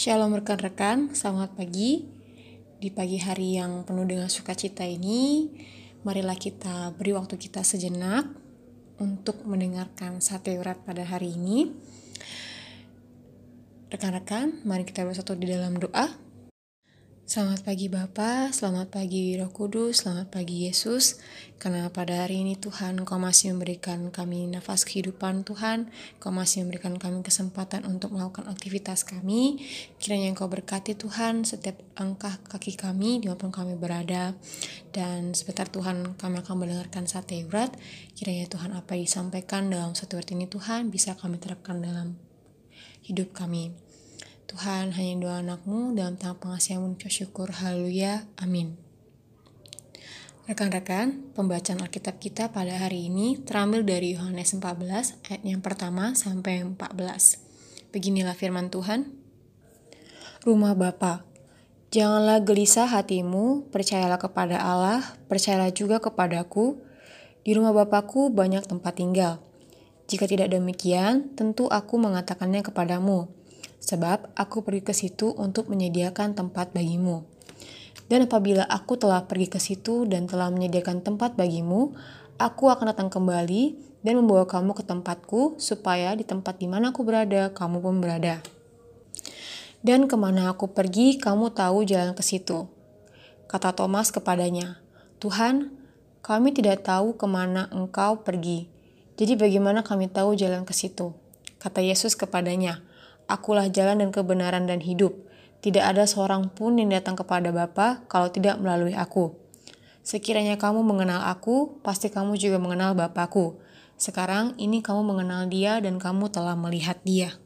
Shalom rekan-rekan, selamat pagi. Di pagi hari yang penuh dengan sukacita ini, marilah kita beri waktu kita sejenak untuk mendengarkan sate urat pada hari ini. Rekan-rekan, mari kita bersatu di dalam doa. Selamat pagi Bapa, selamat pagi Roh Kudus, selamat pagi Yesus. Karena pada hari ini Tuhan, Kau masih memberikan kami nafas kehidupan Tuhan. Kau masih memberikan kami kesempatan untuk melakukan aktivitas kami. Kiranya Engkau berkati Tuhan setiap langkah kaki kami di mana pun kami berada. Dan sebentar Tuhan, kami akan mendengarkan sate urat. Kiranya Tuhan apa yang disampaikan dalam satu urat ini Tuhan bisa kami terapkan dalam hidup kami. Tuhan hanya doa anakmu dalam tangan pengasihanmu syukur. Haleluya. Amin. Rekan-rekan, pembacaan Alkitab kita pada hari ini terambil dari Yohanes 14 ayat yang pertama sampai 14. Beginilah firman Tuhan. Rumah Bapa, janganlah gelisah hatimu, percayalah kepada Allah, percayalah juga kepadaku. Di rumah Bapakku banyak tempat tinggal. Jika tidak demikian, tentu aku mengatakannya kepadamu sebab aku pergi ke situ untuk menyediakan tempat bagimu. Dan apabila aku telah pergi ke situ dan telah menyediakan tempat bagimu, aku akan datang kembali dan membawa kamu ke tempatku, supaya di tempat di mana aku berada, kamu pun berada. Dan ke mana aku pergi, kamu tahu jalan ke situ. Kata Thomas kepadanya, Tuhan, kami tidak tahu ke mana engkau pergi. Jadi bagaimana kami tahu jalan ke situ? Kata Yesus kepadanya, Akulah jalan dan kebenaran dan hidup. Tidak ada seorang pun yang datang kepada Bapa kalau tidak melalui aku. Sekiranya kamu mengenal aku, pasti kamu juga mengenal Bapakku. Sekarang ini kamu mengenal dia dan kamu telah melihat dia.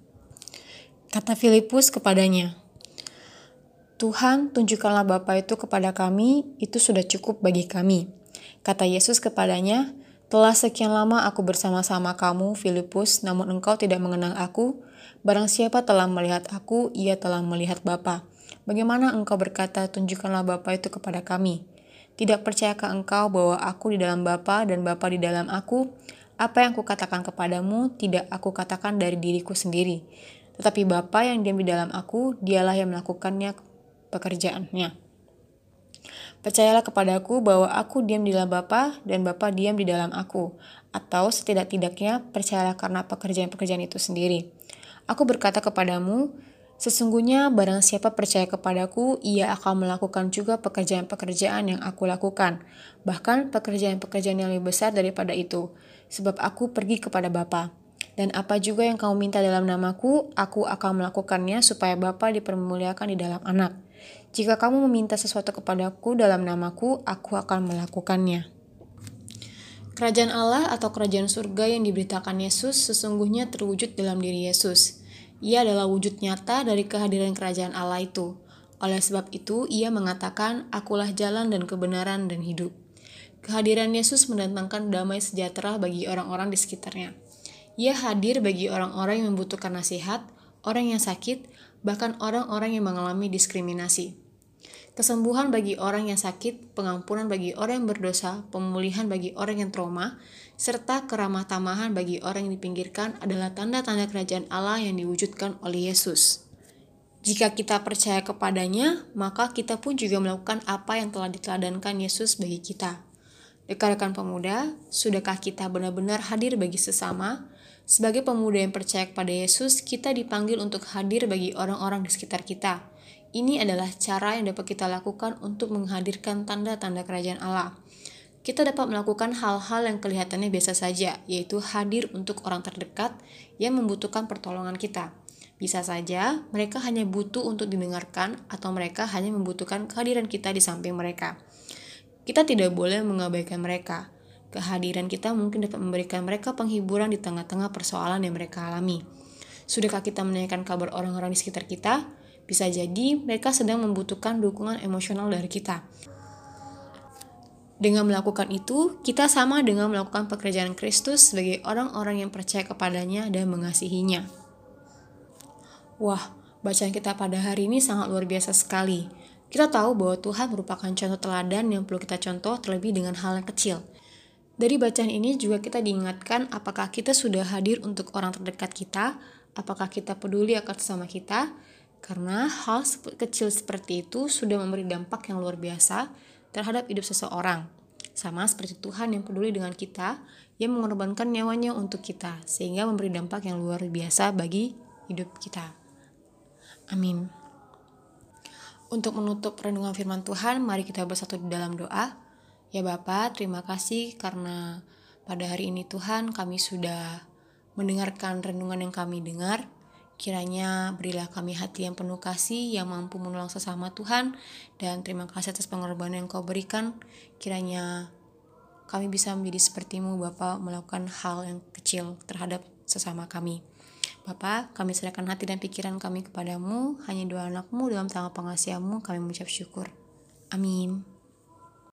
Kata Filipus kepadanya, Tuhan, tunjukkanlah Bapa itu kepada kami, itu sudah cukup bagi kami. Kata Yesus kepadanya, telah sekian lama aku bersama-sama kamu, Filipus, namun engkau tidak mengenal aku. Barang siapa telah melihat aku, ia telah melihat Bapa. Bagaimana engkau berkata, tunjukkanlah Bapa itu kepada kami? Tidak percayakah engkau bahwa aku di dalam Bapa dan Bapa di dalam aku? Apa yang kukatakan kepadamu, tidak aku katakan dari diriku sendiri. Tetapi Bapa yang diam di dalam aku, dialah yang melakukannya pekerjaannya. Percayalah kepadaku bahwa aku diam di dalam Bapa dan Bapa diam di dalam aku. Atau setidak-tidaknya percayalah karena pekerjaan-pekerjaan itu sendiri. Aku berkata kepadamu, sesungguhnya barang siapa percaya kepadaku, ia akan melakukan juga pekerjaan-pekerjaan yang aku lakukan, bahkan pekerjaan-pekerjaan yang lebih besar daripada itu, sebab aku pergi kepada Bapa. Dan apa juga yang kamu minta dalam namaku, aku akan melakukannya supaya Bapa dipermuliakan di dalam anak. Jika kamu meminta sesuatu kepadaku dalam namaku, aku akan melakukannya. Kerajaan Allah atau kerajaan surga yang diberitakan Yesus sesungguhnya terwujud dalam diri Yesus. Ia adalah wujud nyata dari kehadiran kerajaan Allah itu. Oleh sebab itu, ia mengatakan, "Akulah jalan dan kebenaran dan hidup." Kehadiran Yesus mendatangkan damai sejahtera bagi orang-orang di sekitarnya. Ia hadir bagi orang-orang yang membutuhkan nasihat, orang yang sakit, bahkan orang-orang yang mengalami diskriminasi kesembuhan bagi orang yang sakit, pengampunan bagi orang yang berdosa, pemulihan bagi orang yang trauma, serta keramah tamahan bagi orang yang dipinggirkan adalah tanda-tanda kerajaan Allah yang diwujudkan oleh Yesus. Jika kita percaya kepadanya, maka kita pun juga melakukan apa yang telah diteladankan Yesus bagi kita. Rekan-rekan pemuda, sudahkah kita benar-benar hadir bagi sesama? Sebagai pemuda yang percaya kepada Yesus, kita dipanggil untuk hadir bagi orang-orang di sekitar kita ini adalah cara yang dapat kita lakukan untuk menghadirkan tanda-tanda kerajaan Allah. Kita dapat melakukan hal-hal yang kelihatannya biasa saja, yaitu hadir untuk orang terdekat yang membutuhkan pertolongan kita. Bisa saja mereka hanya butuh untuk didengarkan, atau mereka hanya membutuhkan kehadiran kita di samping mereka. Kita tidak boleh mengabaikan mereka. Kehadiran kita mungkin dapat memberikan mereka penghiburan di tengah-tengah persoalan yang mereka alami. Sudahkah kita menanyakan kabar orang-orang di sekitar kita? Bisa jadi mereka sedang membutuhkan dukungan emosional dari kita. Dengan melakukan itu, kita sama dengan melakukan pekerjaan Kristus sebagai orang-orang yang percaya kepadanya dan mengasihinya. Wah, bacaan kita pada hari ini sangat luar biasa sekali. Kita tahu bahwa Tuhan merupakan contoh teladan yang perlu kita contoh terlebih dengan hal yang kecil. Dari bacaan ini juga kita diingatkan apakah kita sudah hadir untuk orang terdekat kita, apakah kita peduli akan sesama kita, Karena hal kecil seperti itu sudah memberi dampak yang luar biasa terhadap hidup seseorang. Sama seperti Tuhan yang peduli dengan kita, yang mengorbankan nyawanya untuk kita, sehingga memberi dampak yang luar biasa bagi hidup kita. Amin. Untuk menutup renungan firman Tuhan, mari kita bersatu di dalam doa. Ya Bapak, terima kasih karena pada hari ini Tuhan kami sudah mendengarkan renungan yang kami dengar. Kiranya berilah kami hati yang penuh kasih, yang mampu menolong sesama Tuhan, dan terima kasih atas pengorbanan yang kau berikan. Kiranya kami bisa menjadi sepertimu Bapak melakukan hal yang kecil terhadap sesama kami. Bapak, kami serahkan hati dan pikiran kami kepadamu, hanya dua anakmu dalam tangan pengasihanmu kami mengucap syukur. Amin.